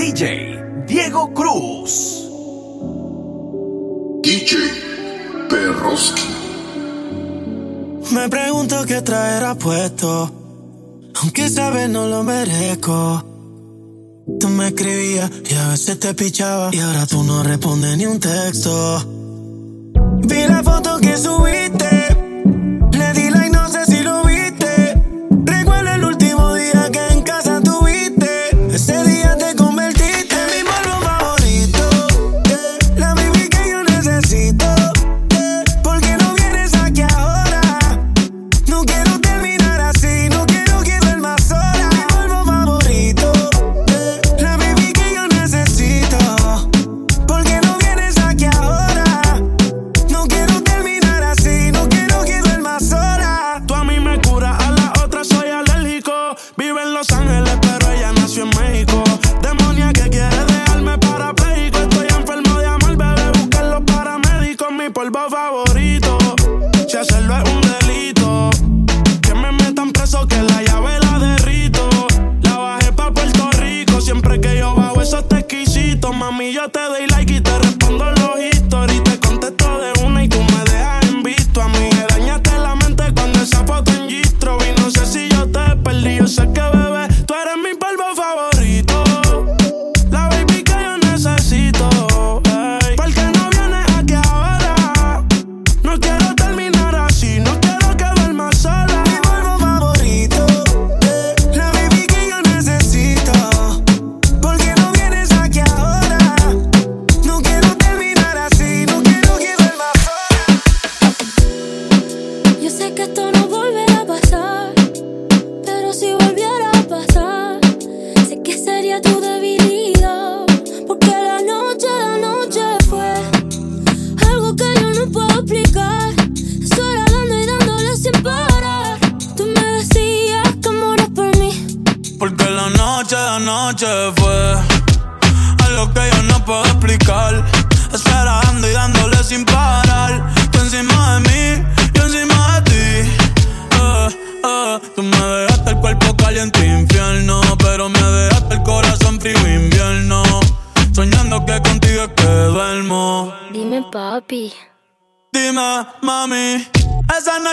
DJ Diego Cruz. DJ Perroski. Me pregunto qué traerá puesto, aunque sabes no lo merezco. Tú me escribías y a veces te pichaba y ahora tú no respondes ni un texto. Vi la foto que subiste sé que estoy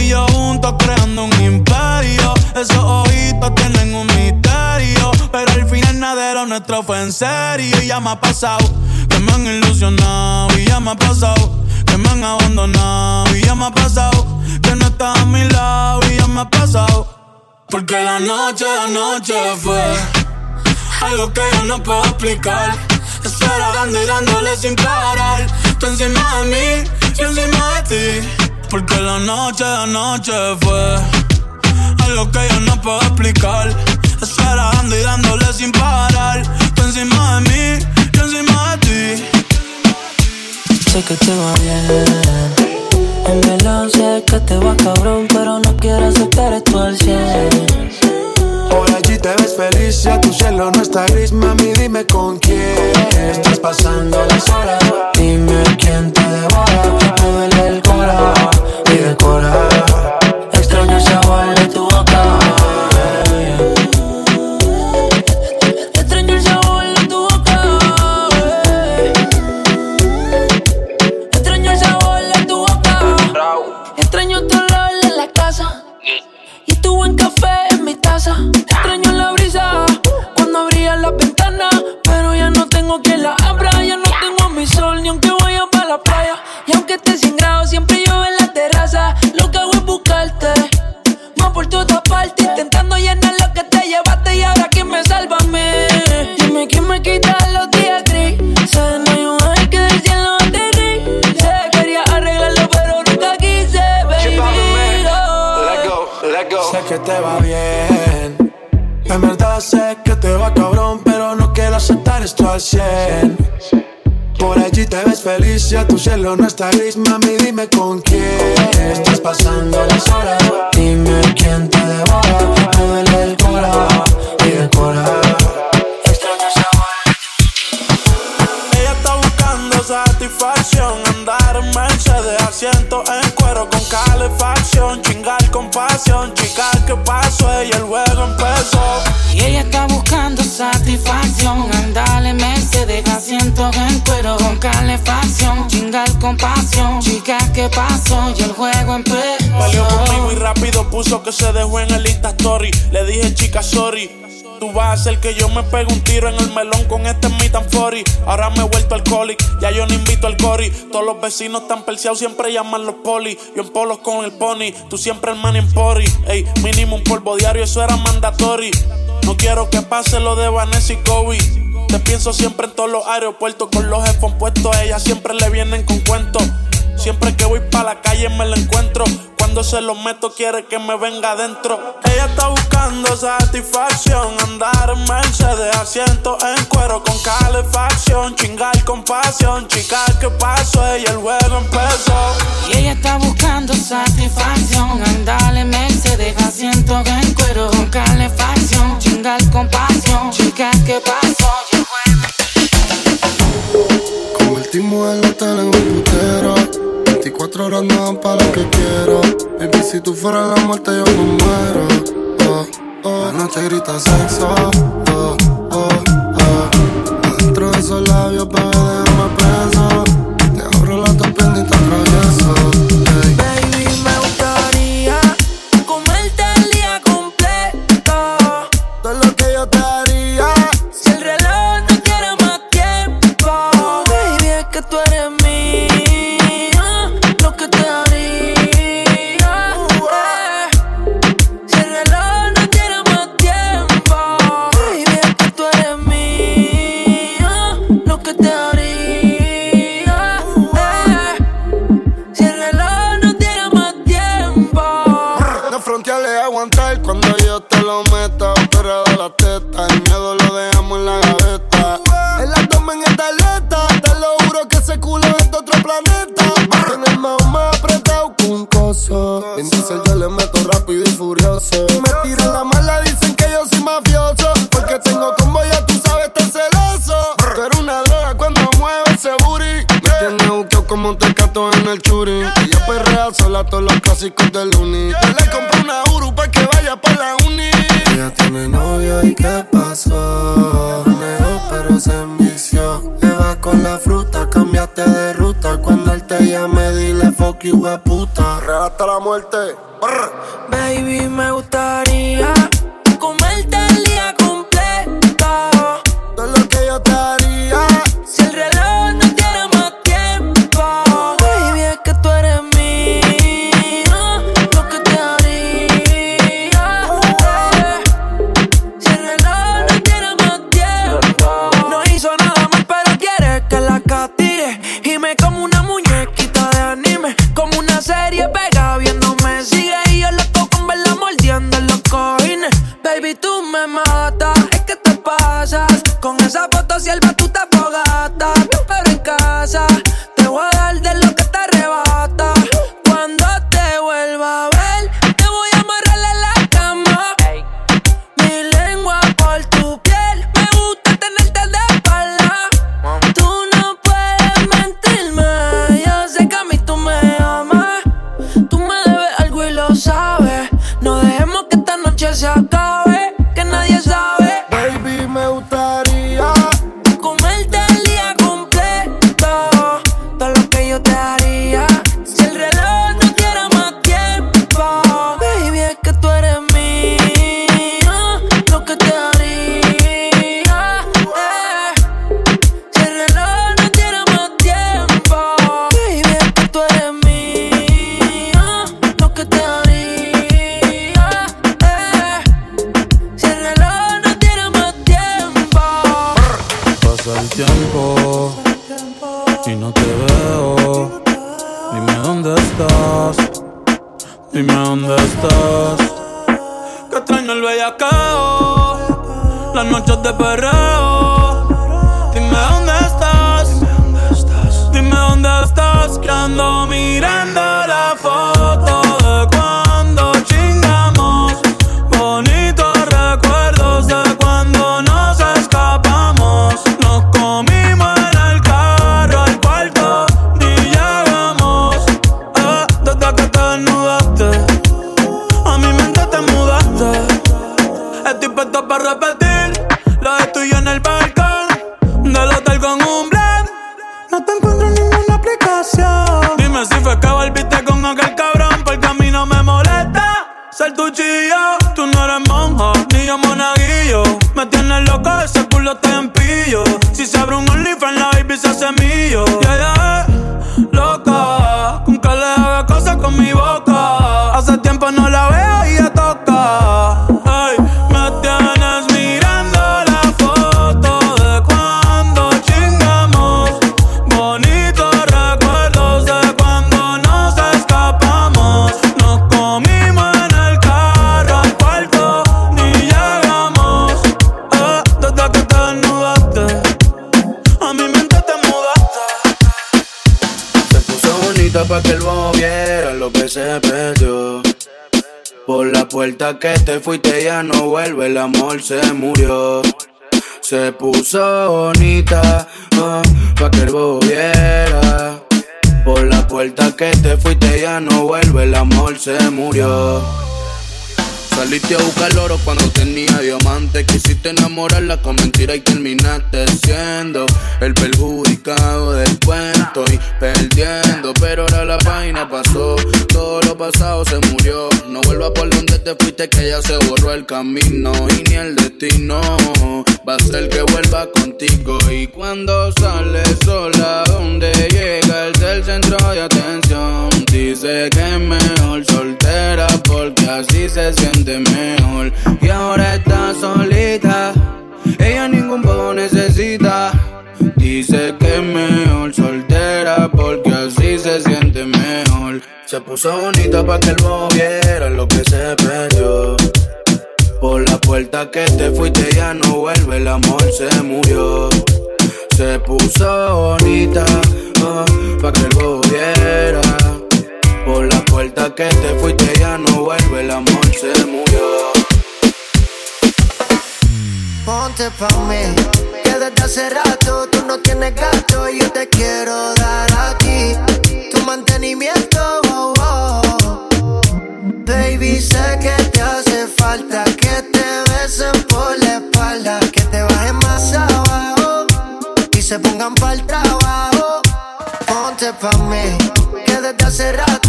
Y yo juntos creando un imperio. Esos ojitos tienen un misterio. Pero al final nadero nuestro fue en serio. Y ya me ha pasado que me han ilusionado. Y ya me ha pasado que me han abandonado. Y ya me ha pasado que no estás a mi lado. Y ya me ha pasado. Porque la noche, la noche fue algo que yo no puedo explicar. Esperando y dándole sin parar. Tú encima de mí, yo encima de ti. Porque la noche, la noche fue algo que yo no puedo explicar. Esperando y dándole sin parar. Tú encima de mí, yo encima de ti. Sé que te va bien. En verdad sé que te va cabrón, pero no quiero aceptar esto al cien. Por allí te ves feliz, ya tu cielo no está gris, mami, dime con quién estás pasando que yo me pegue un tiro en el melón con este meet and 40. Ahora me he vuelto alcoholic, ya yo no invito al cori. Todos los vecinos están perseados, siempre llaman los poli. Yo en polos con el pony, tú siempre el man en pori. Ey, mínimo un polvo diario, eso era mandatory. No quiero que pase lo de Vanessa y Kobe. Te pienso siempre en todos los aeropuertos con los headphones puestos. A ella siempre le vienen con cuentos. Siempre que voy pa' la calle me la encuentro. Cuando se lo meto quiere que me venga adentro. Ella está buscando satisfacción. Andar en Mercedes, asiento en cuero con calefacción. Chingar con pasión, chica, ¿qué pasó? Y el juego empezó. Y ella está buscando satisfacción, andar en Mercedes, asiento en cuero con calefacción, chingar con pasión, chica, ¿qué pasó? Y el juego Convertimos el hotel en un putero. 24 horas no dan para lo que quiero. Baby, si tú fueras la muerte, yo me muero. Oh, oh. La noche grita sexo. Oh, oh, oh. De esos labios, bebé, déjame preso. Te ahorro la torpenda y coso. En yo le meto rápido y furioso. Me tiran la mala, dicen que yo soy mafioso. Porque tengo como ya tú sabes, estar celoso. Tú eres una droga cuando mueve ese booty. Me tienes buqueo como un tecato en el churi. Ella perrea sola todos los clásicos del uni. Yo le compré una Uru pa' que vaya pa' la uni. Ella tiene novio y qué pasó. Negó pero se envició. Le va con la fruta, cambiaste de ruta. Cuando él te llame, you, we puta. Real hasta la muerte. Brr. Baby, me gustaría comerte que te fuiste ya no vuelve, el amor se murió. Se puso bonita, oh, pa' que el viera. Por la puerta que te fuiste ya no vuelve, el amor se murió. Saliste a buscar oro cuando tenía diamante. Quisiste enamorarla con mentira y terminaste siendo el perjudicado del cuento y perdiendo. Pero ahora la página pasó, todo lo pasado se murió. No vuelva por donde te fuiste, que ya se borró el camino y ni el destino. Va a ser que vuelva contigo. Y cuando sale sola, donde llega el centro de atención, dice que es mejor soltera porque así se siente mejor. Y ahora está solita, ella ningún poco necesita. Dice que es mejor soltera porque así se siente mejor. Se puso bonita para que el bobo viera lo que se perdió. Por la puerta que te fuiste ya no vuelve, el amor se murió. Se puso bonita oh, que el bobo viera. Por la puerta que te fuiste ya no vuelve, el amor se murió. Ponte pa' mí, que desde hace rato tú no tienes gato y yo te quiero dar a ti tu mantenimiento. Oh, oh. Baby, sé que te hace falta que te besen por la espalda, que te bajen más abajo y se pongan para el trabajo. Ponte pa' mí desde hace rato.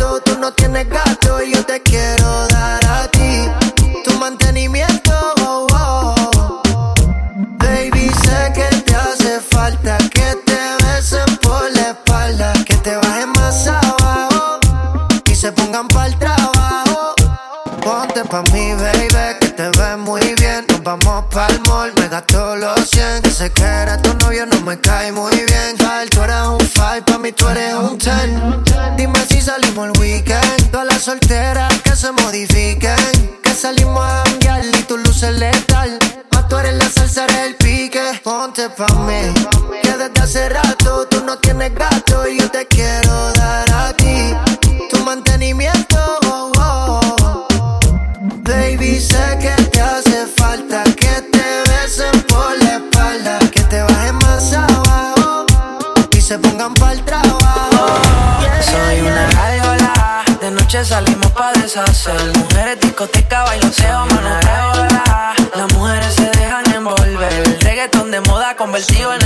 Tienes gato y yo te quiero dar a ti tu mantenimiento. Oh, oh. Baby, sé que te hace falta que te besen por la espalda, que te bajen más abajo y se pongan para el trabajo. Ponte pa' mí, Ponte pa' de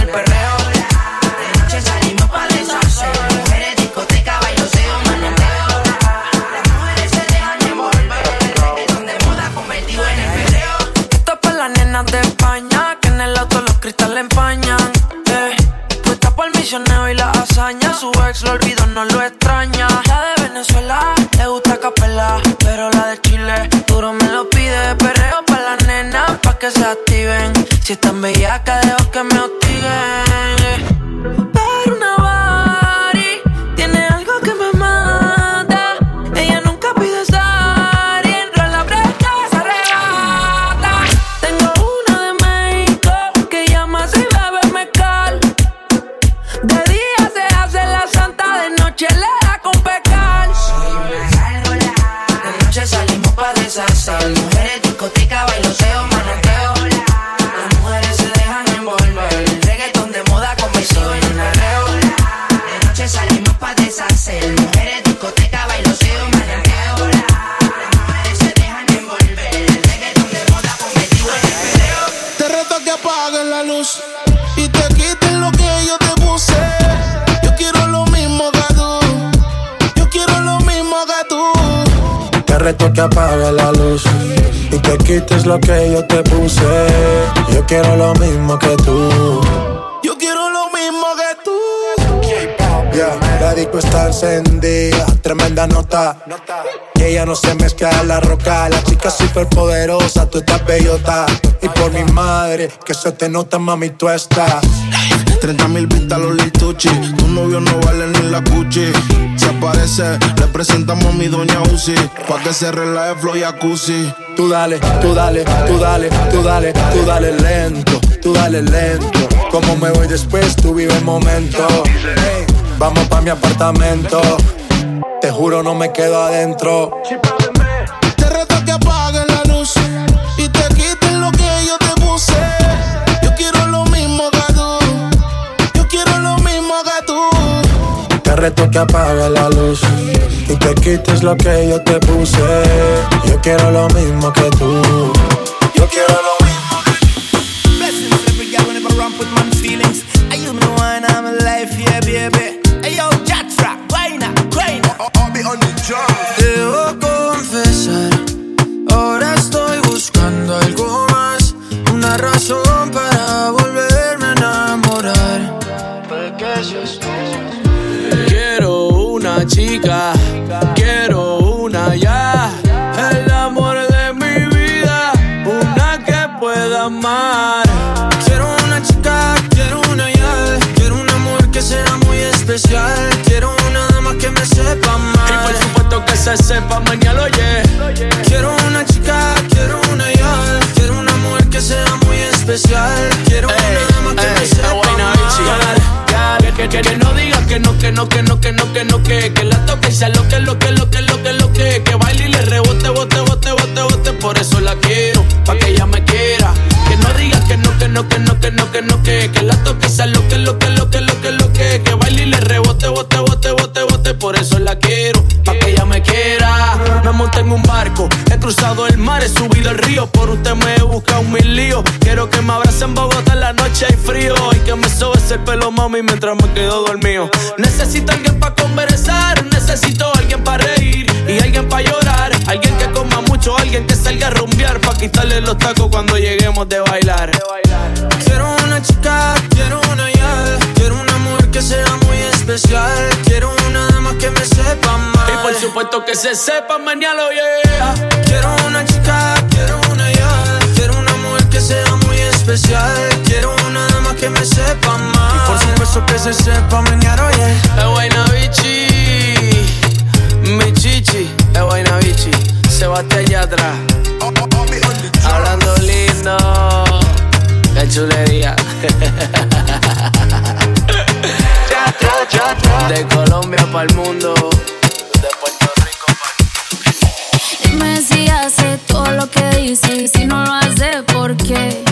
Salseo, manoteo. Las mujeres se dejan envolver. El reggaetón de moda comenzó en un arreo. De noche salimos pa' deshacer. Mujeres, discoteca, bailoseo, manoteo. Las mujeres se dejan envolver. El reggaetón de moda cometió en el. Te reto que apaguen la luz y te quiten lo que yo te puse. Yo quiero lo mismo que. Yo quiero lo mismo que tú. Te reto que apague la quites lo que yo te puse. Yo quiero lo mismo que tú. Yo quiero lo mismo que tú. Yeah, la disco está encendida, tremenda nota. Y ella no se mezcla en la roca. La chica super poderosa, tú estás bellota. Y por mi madre, que se te nota, mami, tú estás. 30 mil vistas los lituchi. Tu novio no vale ni la cuchi. Se aparece, le presentamos a mi doña Uzi. Pa' que se relaje flow y acusi. Tú dale, tú dale, tú dale, tú dale, tú dale lento, tú dale lento. Como me voy después, tú vive el momento. Vamos pa' mi apartamento. Te juro, no me quedo adentro. Te reto que apagues la luz y te quites lo que yo te puse. Yo quiero lo mismo que tú. Yo quiero lo mismo que tú. Te reto que apagues la luz y te quites lo que yo te puse. Yo quiero lo mismo que tú. Yo quiero lo mismo I ramp with man's feelings. I I'm alive, yeah, baby. Jatra, Guayna, Guayna. I'll be on the job. Debo confesar, ahora estoy buscando algo más, una razón para volverme a enamorar. Porque estoy Quiero una chica, se sepa mañana, oye. Quiero una chica, quiero una ya, quiero un amor que sea muy especial, quiero una dama que me Ey, sepa buena amar. bichi. Que, que, que no digas que no, que no, que no, que no, que no, que Que la toque y sea lo que, lo que, lo que, lo que, lo que Que baile y le rebote, bote, bote, bote, bote Por eso la quiero, pa' que ella me quiera no, que no, que no, que no, que que la toque sea lo que, lo que, lo que, lo que, lo que Que baile y le rebote, bote, bote, bote, bote Por eso la quiero, pa' que ella me quiera. Me monté en un barco, he cruzado el mar, he subido el río Por usted me he buscado mil líos. Quiero que me abrace en Bogotá en la noche hay frío Y que me sobes el pelo mami mientras me quedo dormido. Necesito alguien pa' conversar Necesito alguien pa' reír Y alguien pa' llorar Alguien que coma mucho, alguien que salga a rumbear Pa' quitarle los tacos cuando lleguemos de bailar. Quiero una chica, quiero una ya, quiero un amor que sea muy especial, quiero una dama que me sepa amar. Y por supuesto que se sepa mañana, yeah Quiero una chica, quiero una ya, quiero un amor que sea muy especial, quiero una dama que me sepa amar. Y por supuesto que se sepa menear, oye. Es buena bichi Mi chichi Es buena bichi Sebastián Yatra Hablando lindo Qué chulería. De Colombia para el mundo. De Puerto Rico para Dime si hace todo lo que dice y si no lo hace, ¿por qué?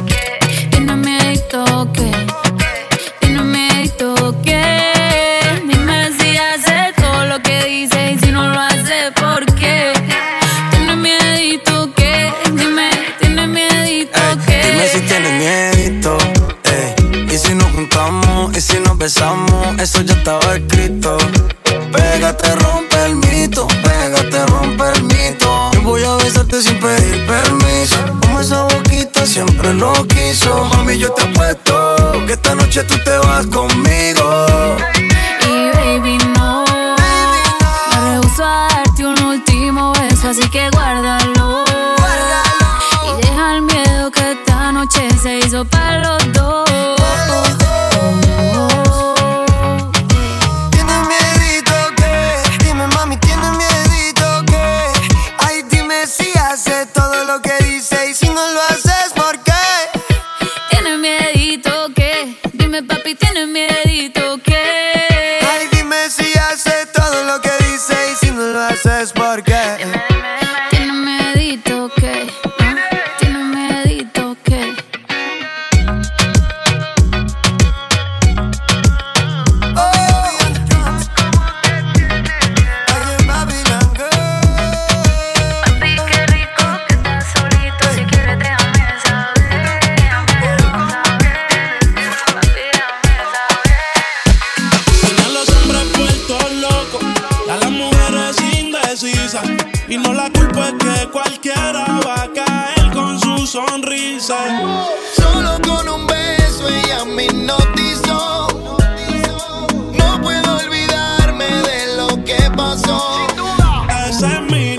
I mean.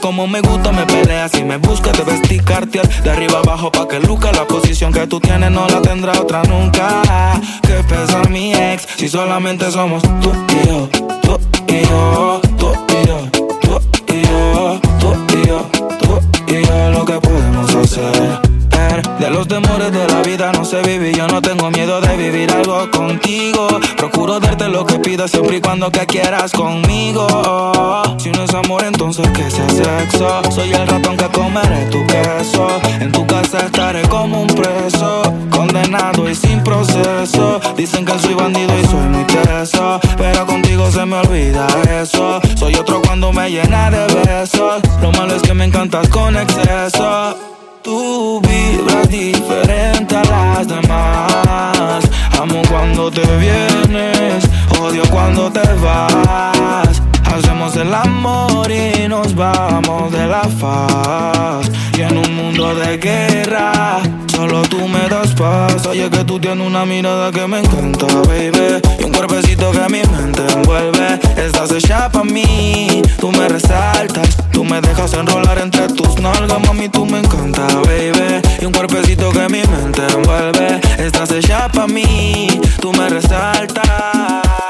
Como me gusta, me peleas y me busca, te vestir cartier de arriba abajo pa' que luca la posición que tú tienes no la tendrá otra nunca. Que pesa mi ex si solamente somos tú y yo, tú y yo, tú y yo, tú y yo, tú y yo, tú y yo, lo que podemos hacer. De los temores de la vida no sé vivir, yo no tengo miedo de vivir algo contigo. Procuro darte lo que pidas siempre y cuando que quieras conmigo. Si no es amor, entonces que sea sexo. Soy el ratón que comeré tu queso. En tu casa estaré como un preso, condenado y sin proceso. Dicen que soy bandido y soy muy teso, pero contigo se me olvida eso. Soy otro cuando me llena de besos. Lo malo es que me encantas con exceso. Tú vibras diferente a las demás. Amo cuando te vienes, odio cuando te vas. Hacemos el amor y nos vamos de la faz. Y en un mundo de guerra, solo tú me das paz. Oye que tú tienes una mirada que me encanta, baby. Y un cuerpecito que mi mente envuelve. Estás hecha pa' mí, tú me resaltas. Tú me dejas enrolar entre tus nalgas, mami, tú me encanta, baby. Y un cuerpecito que mi mente envuelve. Estás hecha pa' mí, tú me resaltas.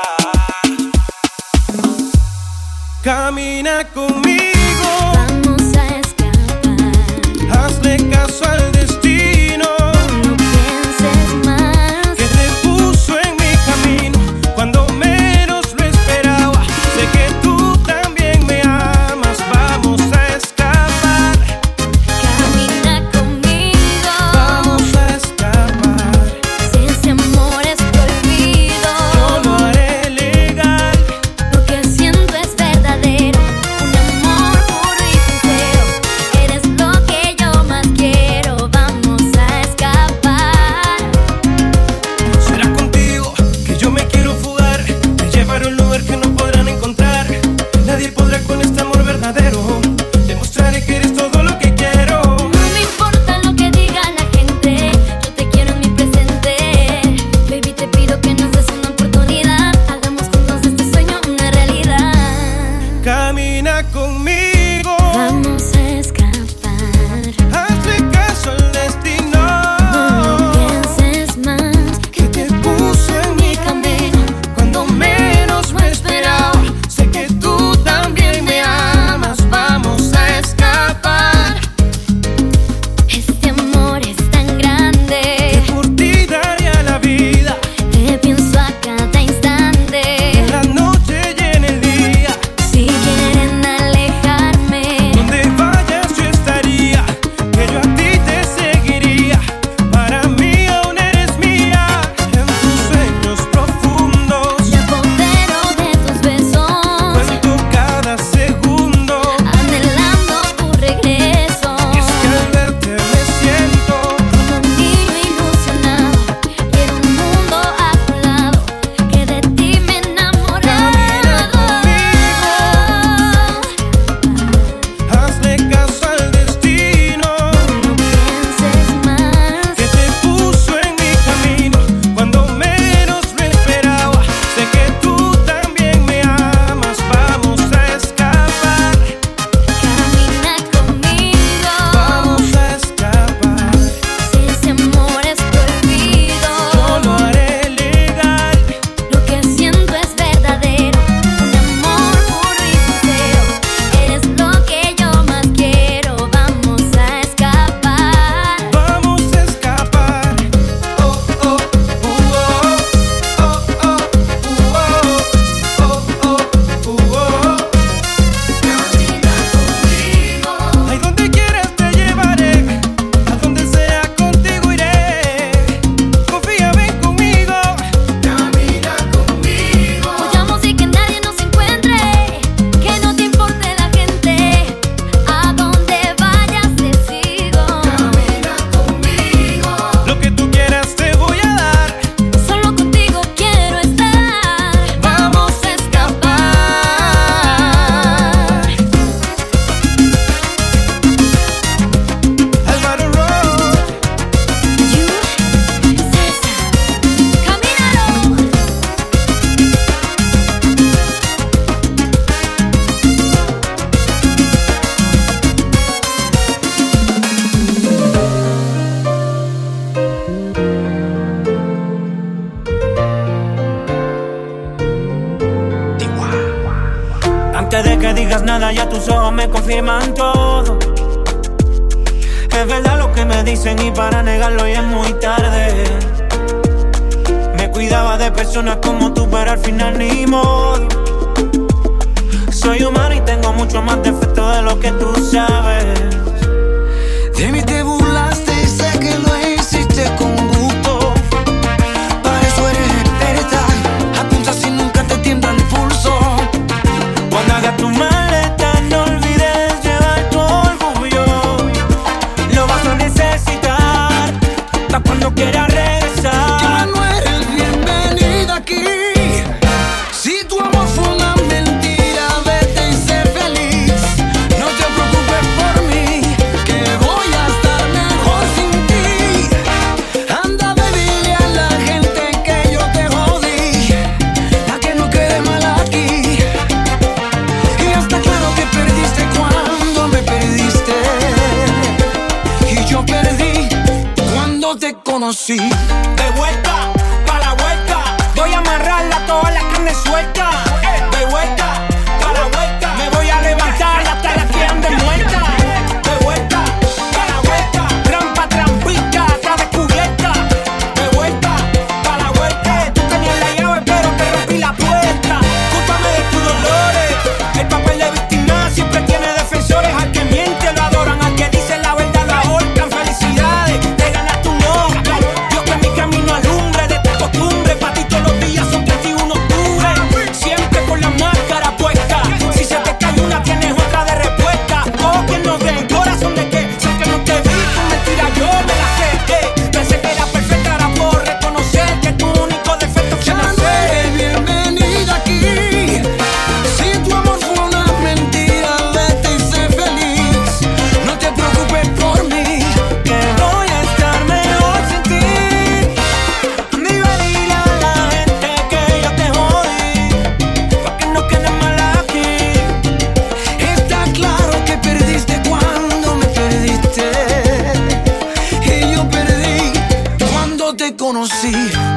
Camina conmigo. Más defectos de lo que tú conocí.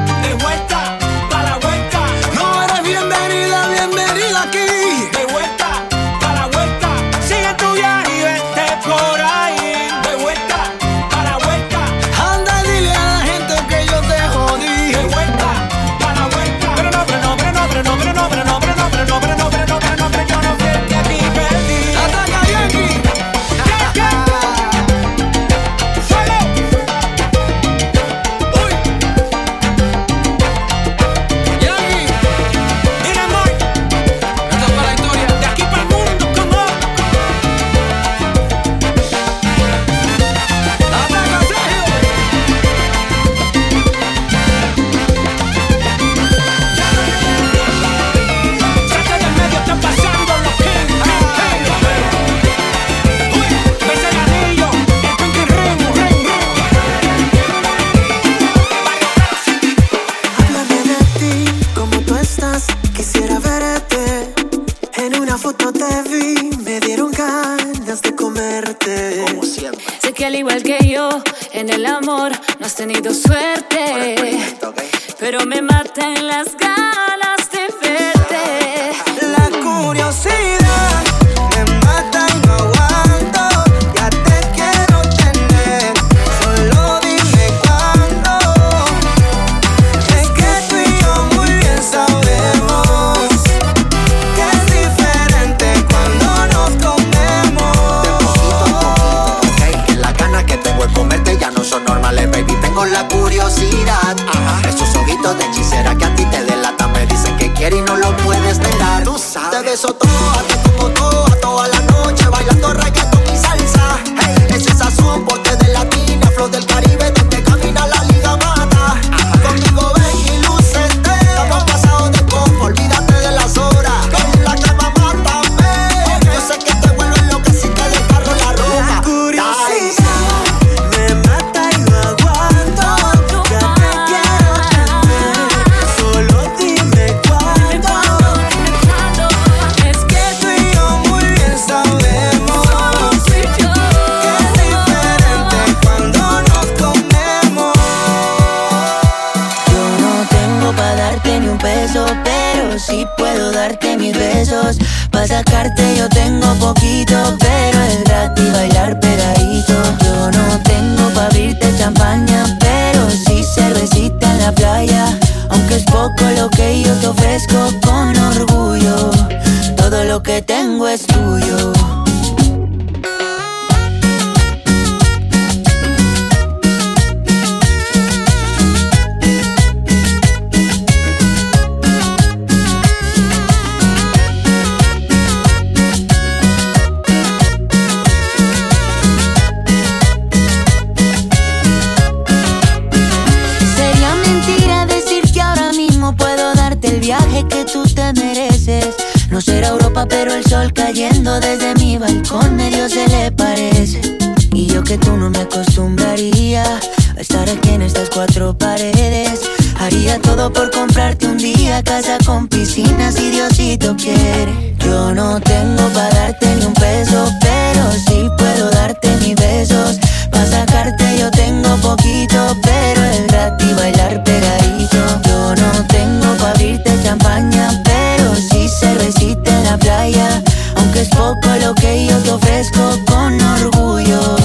con piscina si Diosito quiere. Yo no tengo para darte ni un peso, pero sí puedo darte mis besos. Para sacarte yo tengo poquito, pero es gratis bailar pegadito. Yo no tengo para abrirte champaña, pero sí cervecita en la playa. Aunque es poco lo que yo te ofrezco con orgullo,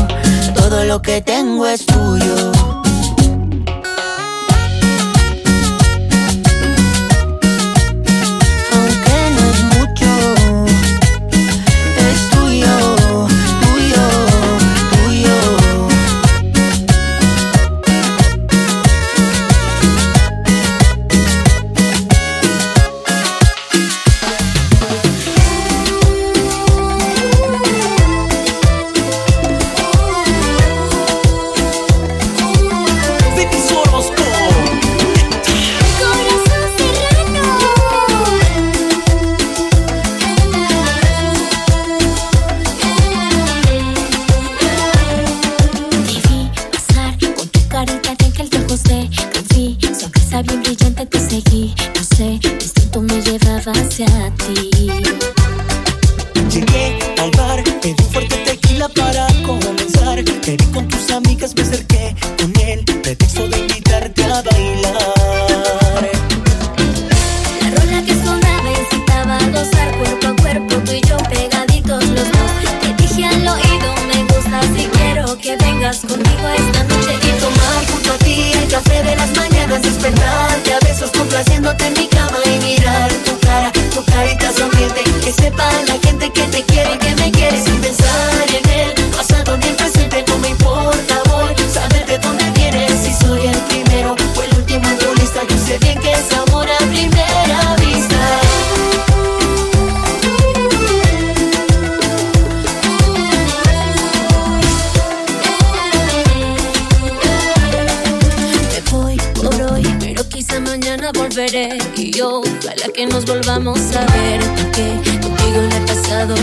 todo lo que tengo es tuyo. que nos volvamos a ver, porque contigo le he pasado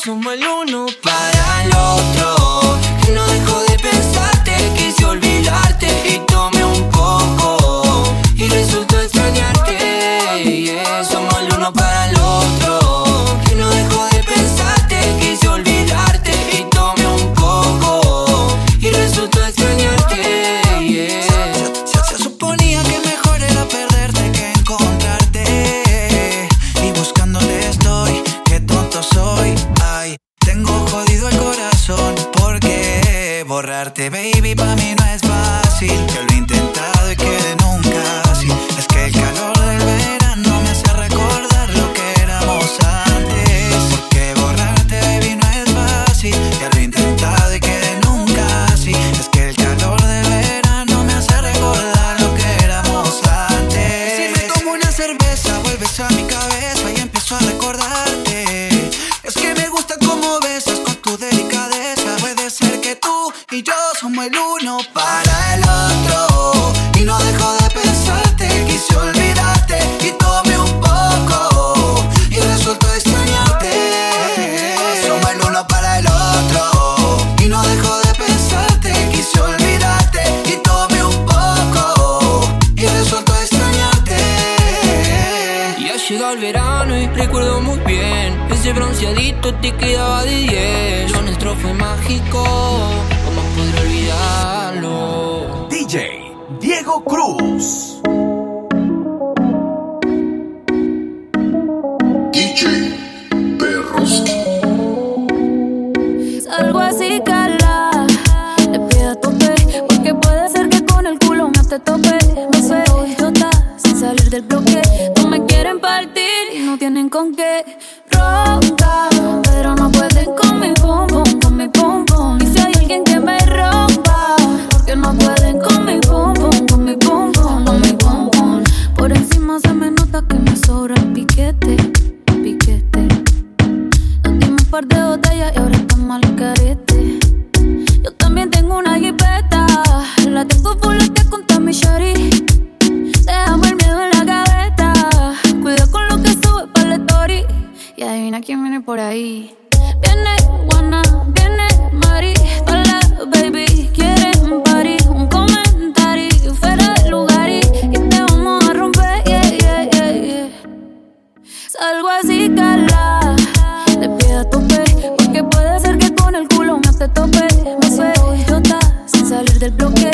somos el uno para borrarte, baby, pa mí no es fácil. Y adivina quién viene por ahí. Viene Juana, viene Mari. Las baby quieren party. Un comentario fuera del lugar y, y te vamos a romper. Salgo así, cala. Le pido tope. Porque puede ser que con el culo me te tope. Me suelo idiota sin salir del bloque.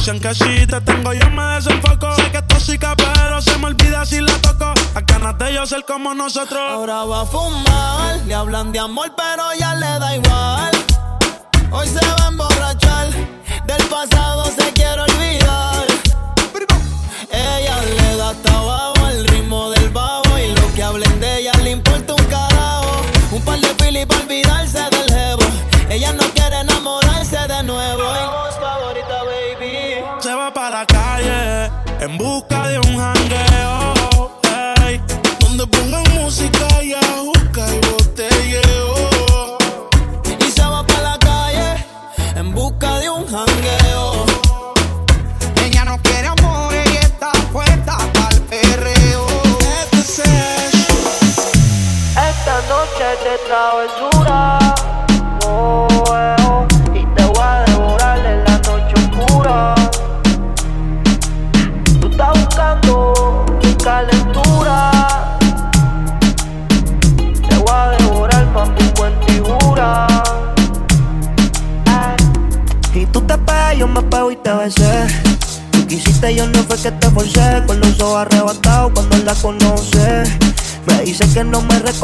Dicen que si te tengo yo me desenfoco. Sé que es tóxica, pero se me olvida si la toco. Las ganas de yo ser como nosotros. Ahora va a fumar, le hablan de amor, pero ya le da igual. Hoy se va a emborrachar, del pasado se quiere olvidar. Ella le da hasta abajo al ritmo del babo y lo que hablen de ella le importa un carajo. Un par de pili para olvidarse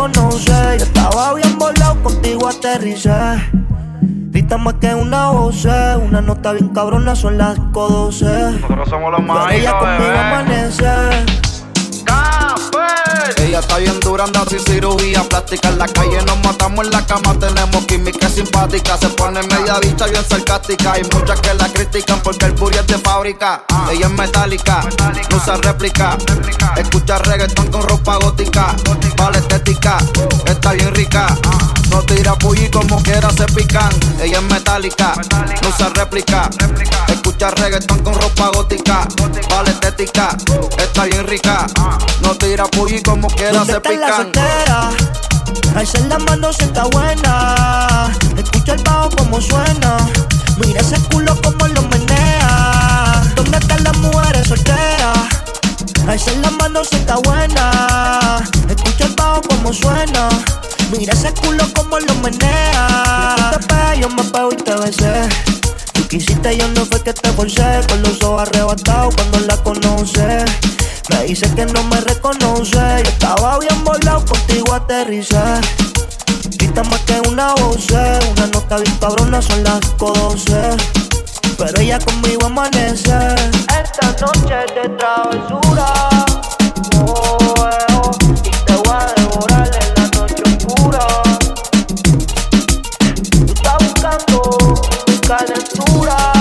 no me reconoce. Yo estaba bien volado, contigo aterricé. Grita más que una voz, una nota bien cabrona, son las 5.12. Nosotros somos los Pero ella conmigo amanece. Ella está bien dura, anda sin cirugía plástica. En la calle nos matamos en la cama, tenemos química simpática. Se pone media vista bien sarcástica. Hay muchas que la critican porque el booty es de fábrica. Ella es metálica, no usa réplica. Escucha reggaetón con ropa gótica. Vale estética, está bien rica. No tira pulli como quiera se pican. Ella es metálica, no usa réplica. Escucha reggaetón con ropa gótica. Vale estética. está bien rica. No tira y como ¿Dónde se está la pican. soltera? Alza la mano si está buena. Escucha el bajo como suena. Mira ese culo como lo menea. ¿Dónde están las mujeres solteras? Alza la mano si está buena. Escucha el bajo como suena. Mira ese culo como lo menea. Tú te pegas, yo me pego y te besé. Tú quisiste, yo no fue que te forcé. Con los ojos arrebatados cuando la conoce. Me dice que no me reconoce. Yo estaba bien volado, contigo aterricé. Grita más que una voz, una nota bien cabrona, son las 12. Pero ella conmigo amanece. Esta noche de travesura. Oh, oh, y te voy a devorar en la noche oscura. Estás buscando calentura.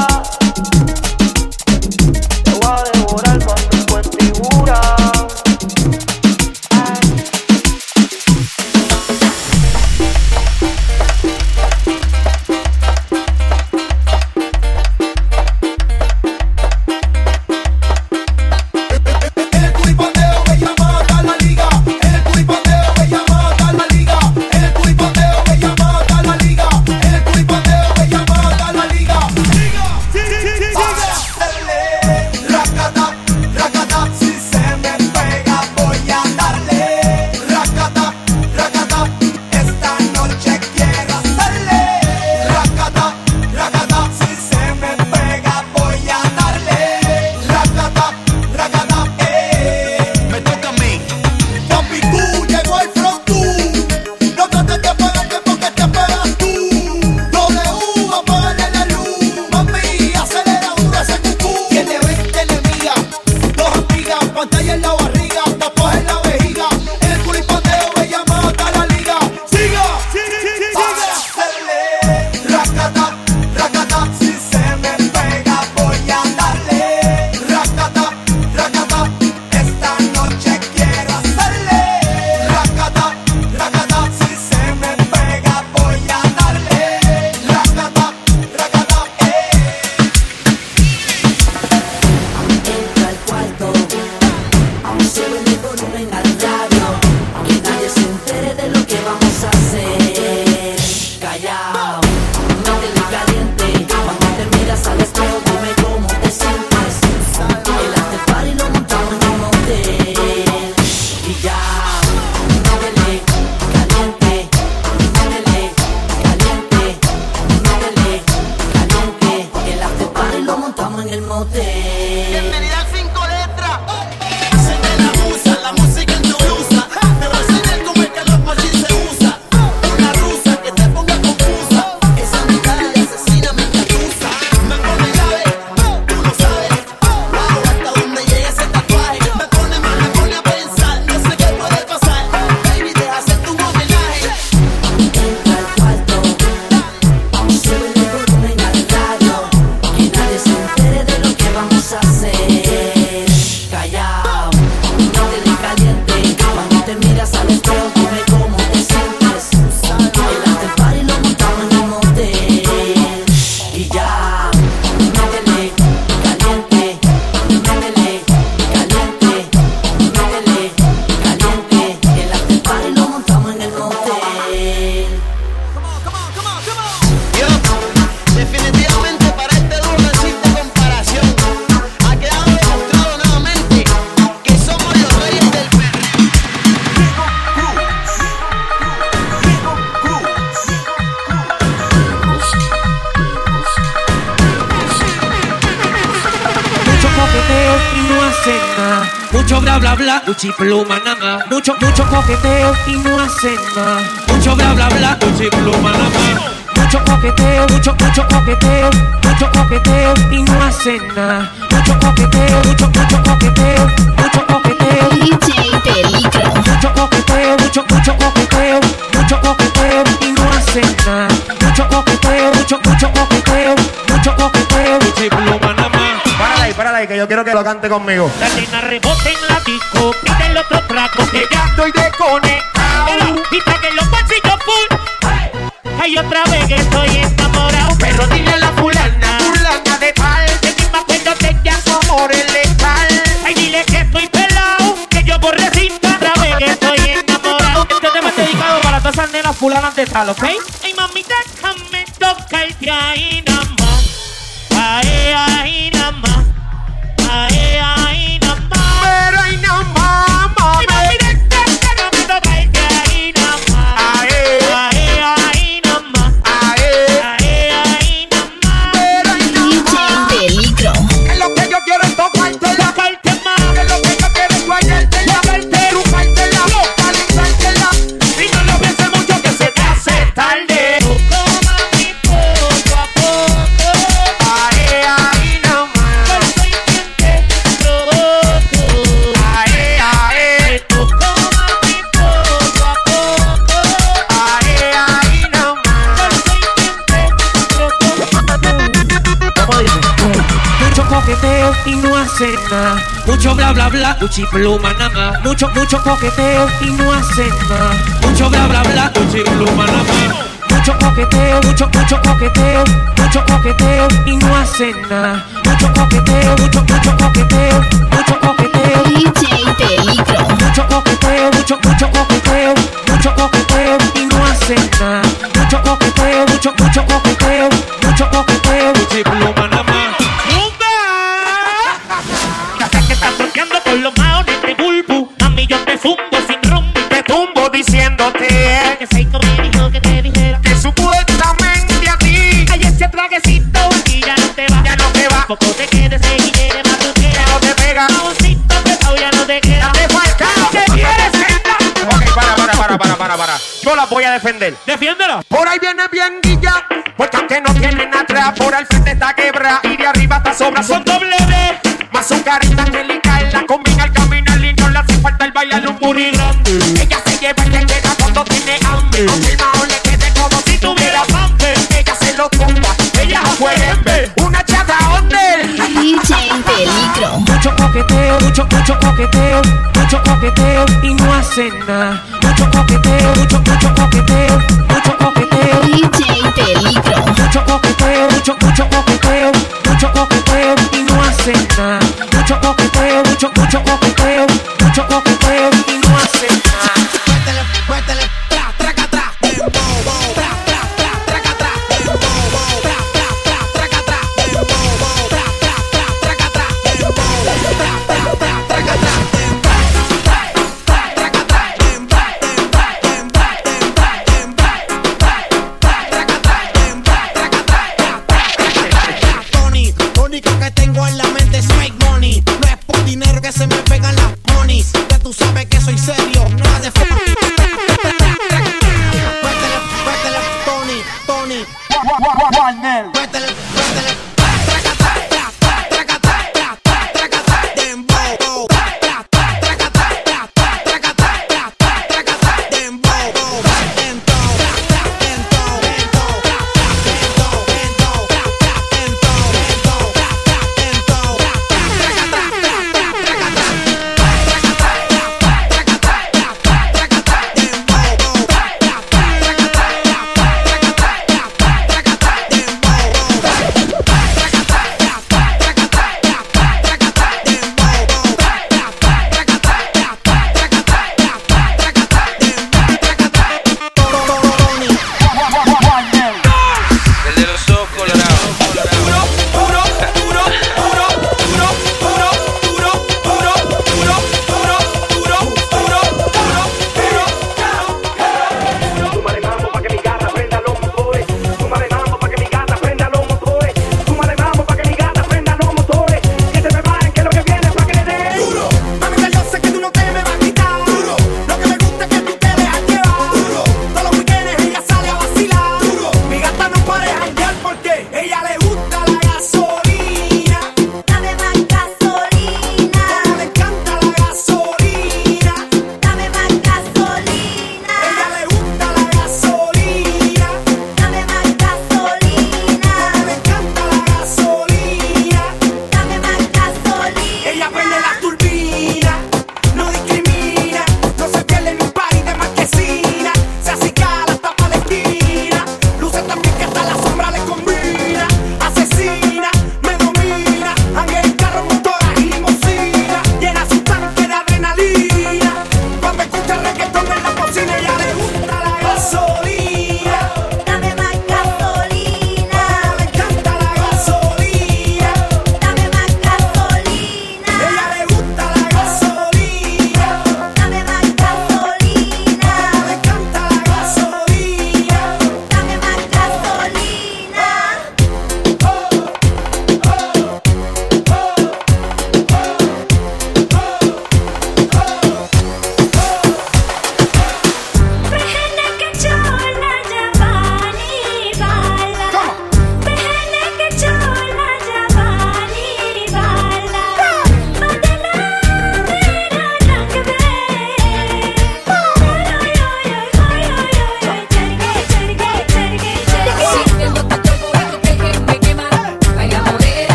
Bla Gucci pluma nada. Mucho, mucho coqueteo y no hacen nada. Mucho bla bla bla, Gucci pluma nada. Mucho coqueteo, mucho, mucho coqueteo, mucho coqueteo y no hacen nada. Mucho coqueteo, mucho, mucho coqueteo, mucho coqueteo. DJ Peligro. Mucho coqueteo, mucho, mucho coqueteo, mucho coqueteo y no hacen nada. Mucho coqueteo, mucho, mucho coqueteo, mucho coqueteo. Gucci pluma nada. Párala que yo quiero que lo cante conmigo. La nena rebota en la disco, pide el otro trago, que ya estoy desconectado. Y que los bolsillos full. Hay otra vez que estoy enamorado. Pero dile a la fulana, fulana de tal, que ni me acuerdo de ella, su amor es letal. Ay, dile que estoy pelado, que yo por cinta otra vez que estoy enamorado. Este tema es dedicado para todas esas nenas fulanas de tal, ¿ok? Ay, mamita, déjame tocarte ahí nada más. Ahí, ahí nada más. Ahí, ahí nada más. Pero ahí nada y no hace nada. Mucho bla bla bla, Gucci pluma nada. Mucho, mucho coqueteo y no hace nada. Mucho bla bla bla, Gucci pluma nada. Mucho coqueteo, mucho, mucho coqueteo, mucho coqueteo y no hace nada. Mucho coqueteo, mucho, mucho coqueteo, mucho coqueteo. DJ Peligro. Mucho coqueteo, mucho, mucho coqueteo, mucho coqueteo y no hace nada. Mucho coqueteo, mucho, mucho coqueteo, mucho coqueteo. Gucci pluma defender. Defiéndela. Por ahí viene bien guilla, porque aunque no tienen atrás, por al frente está quebra y de arriba está sobra. Son doble B. más su carita angelical, la combina al caminar y no le hace falta el bailar un booty grande. Ella se lleva el que llega cuando tiene hambre, aunque el maón le quede como si tuviera hambre. Ella se lo tumba, ella juega una chata under. DJ Peligro. Mucho coqueteo, mucho, mucho coqueteo, mucho coqueteo y no hace nada.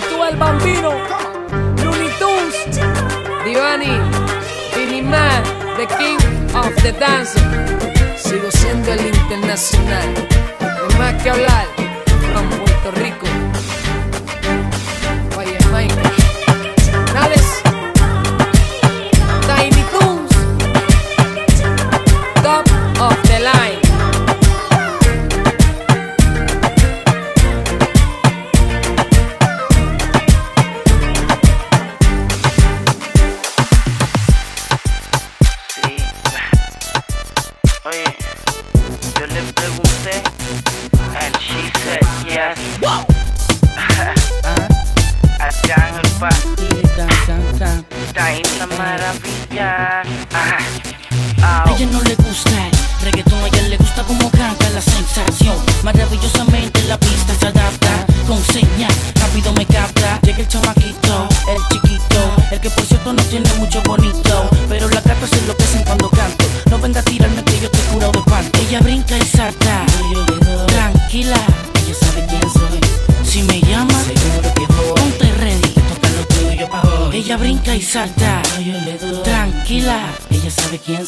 Tú el bambino, Looney Tunes, Divani, Vinny Man, the king of the dance. Sigo siendo el internacional. No más que hablar, from Puerto Rico.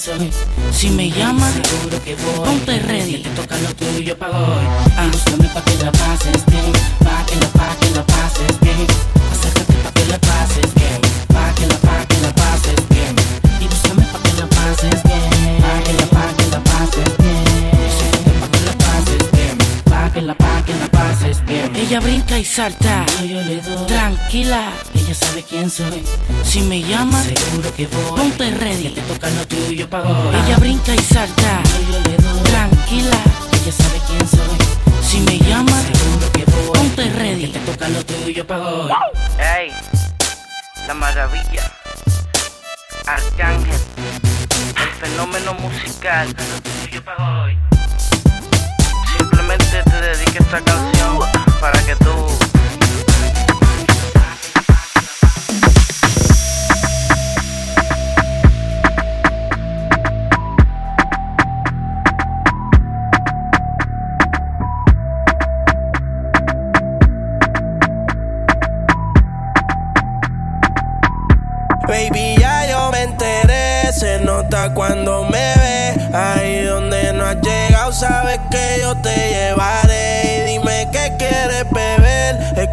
Soy. Si me llama, seguro que voy. Ponte ready, te toca lo tuyo pa' hoy. Búscame pa' que la pases bien, pa' que la, pa' que la pases bien. Acércate pa' que la pases bien, pa' que la, pa' que la pases bien. Y búscame pa' que la pases bien, pa' que la, pa' que la pases bien. Pa' que la pases bien, pa' que la, pa' que la pases bien. Ella brinca y salta, tranquila, ella sabe quién soy. Si me llama, seguro que voy. Ponte ready, te toca lo tuyo pa' hoy. Ella brinca y salta, tranquila, ella sabe quién soy. Si me llama, seguro que voy. Ponte ready, te toca lo tuyo pa' hoy. Ey, la maravilla. Arcángel, el fenómeno musical. Lo tuyo pa' hoy. Simplemente te dedico esta canción para que tú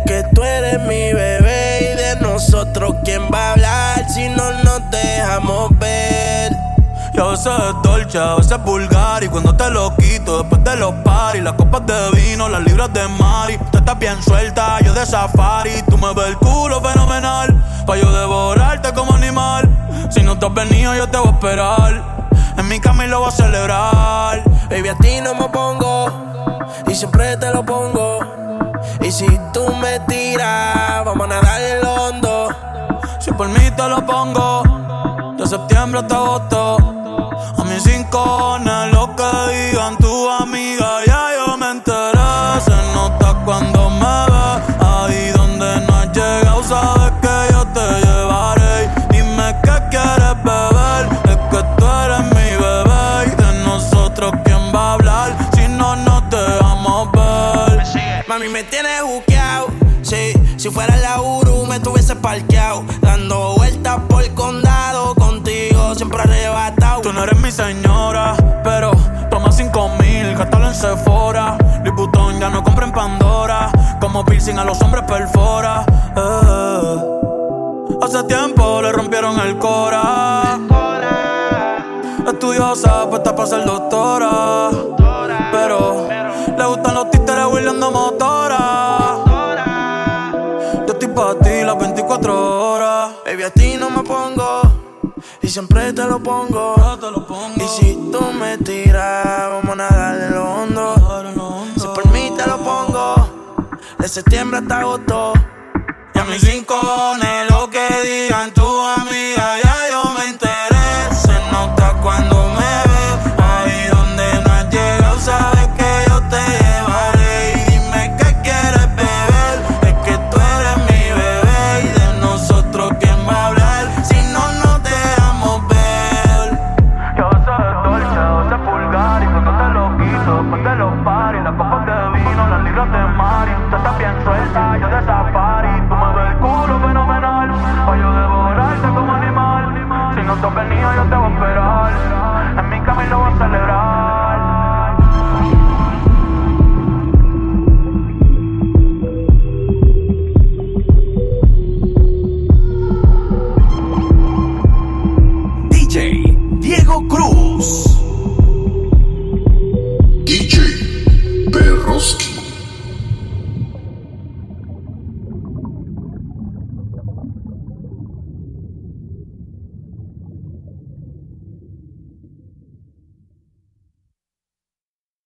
que tú eres mi bebé. Y de nosotros, ¿quién va a hablar si no nos dejamos ver? Y a veces es dolce, a veces es vulgar Y cuando te lo quito después de los paris Las copas de vino, las libras de mari Tú estás bien suelta, yo de safari. Tú me ves el culo fenomenal Pa' yo devorarte como animal. Si no te has venido yo te voy a esperar. En mi cama y lo voy a celebrar. Baby, a ti no me pongo Y siempre te lo pongo Y si tú me tiras Vamos a nadar en lo hondo. Si por mí te lo pongo De septiembre hasta agosto Dando vueltas por el condado. Contigo siempre arrebatado. Tú no eres mi señora, pero toma cinco mil, gástalo en Sephora. Liputón ya no compra en Pandora, como piercing a los hombres perfora. Eh. Hace tiempo le rompieron el cora. Estudiosa, puesta para ser doctora. Siempre te lo pongo. Y si tú me tiras, vamos a nadar en lo hondo. Si por mí te lo pongo. De septiembre hasta agosto. Y a mis rincones lo que digan tú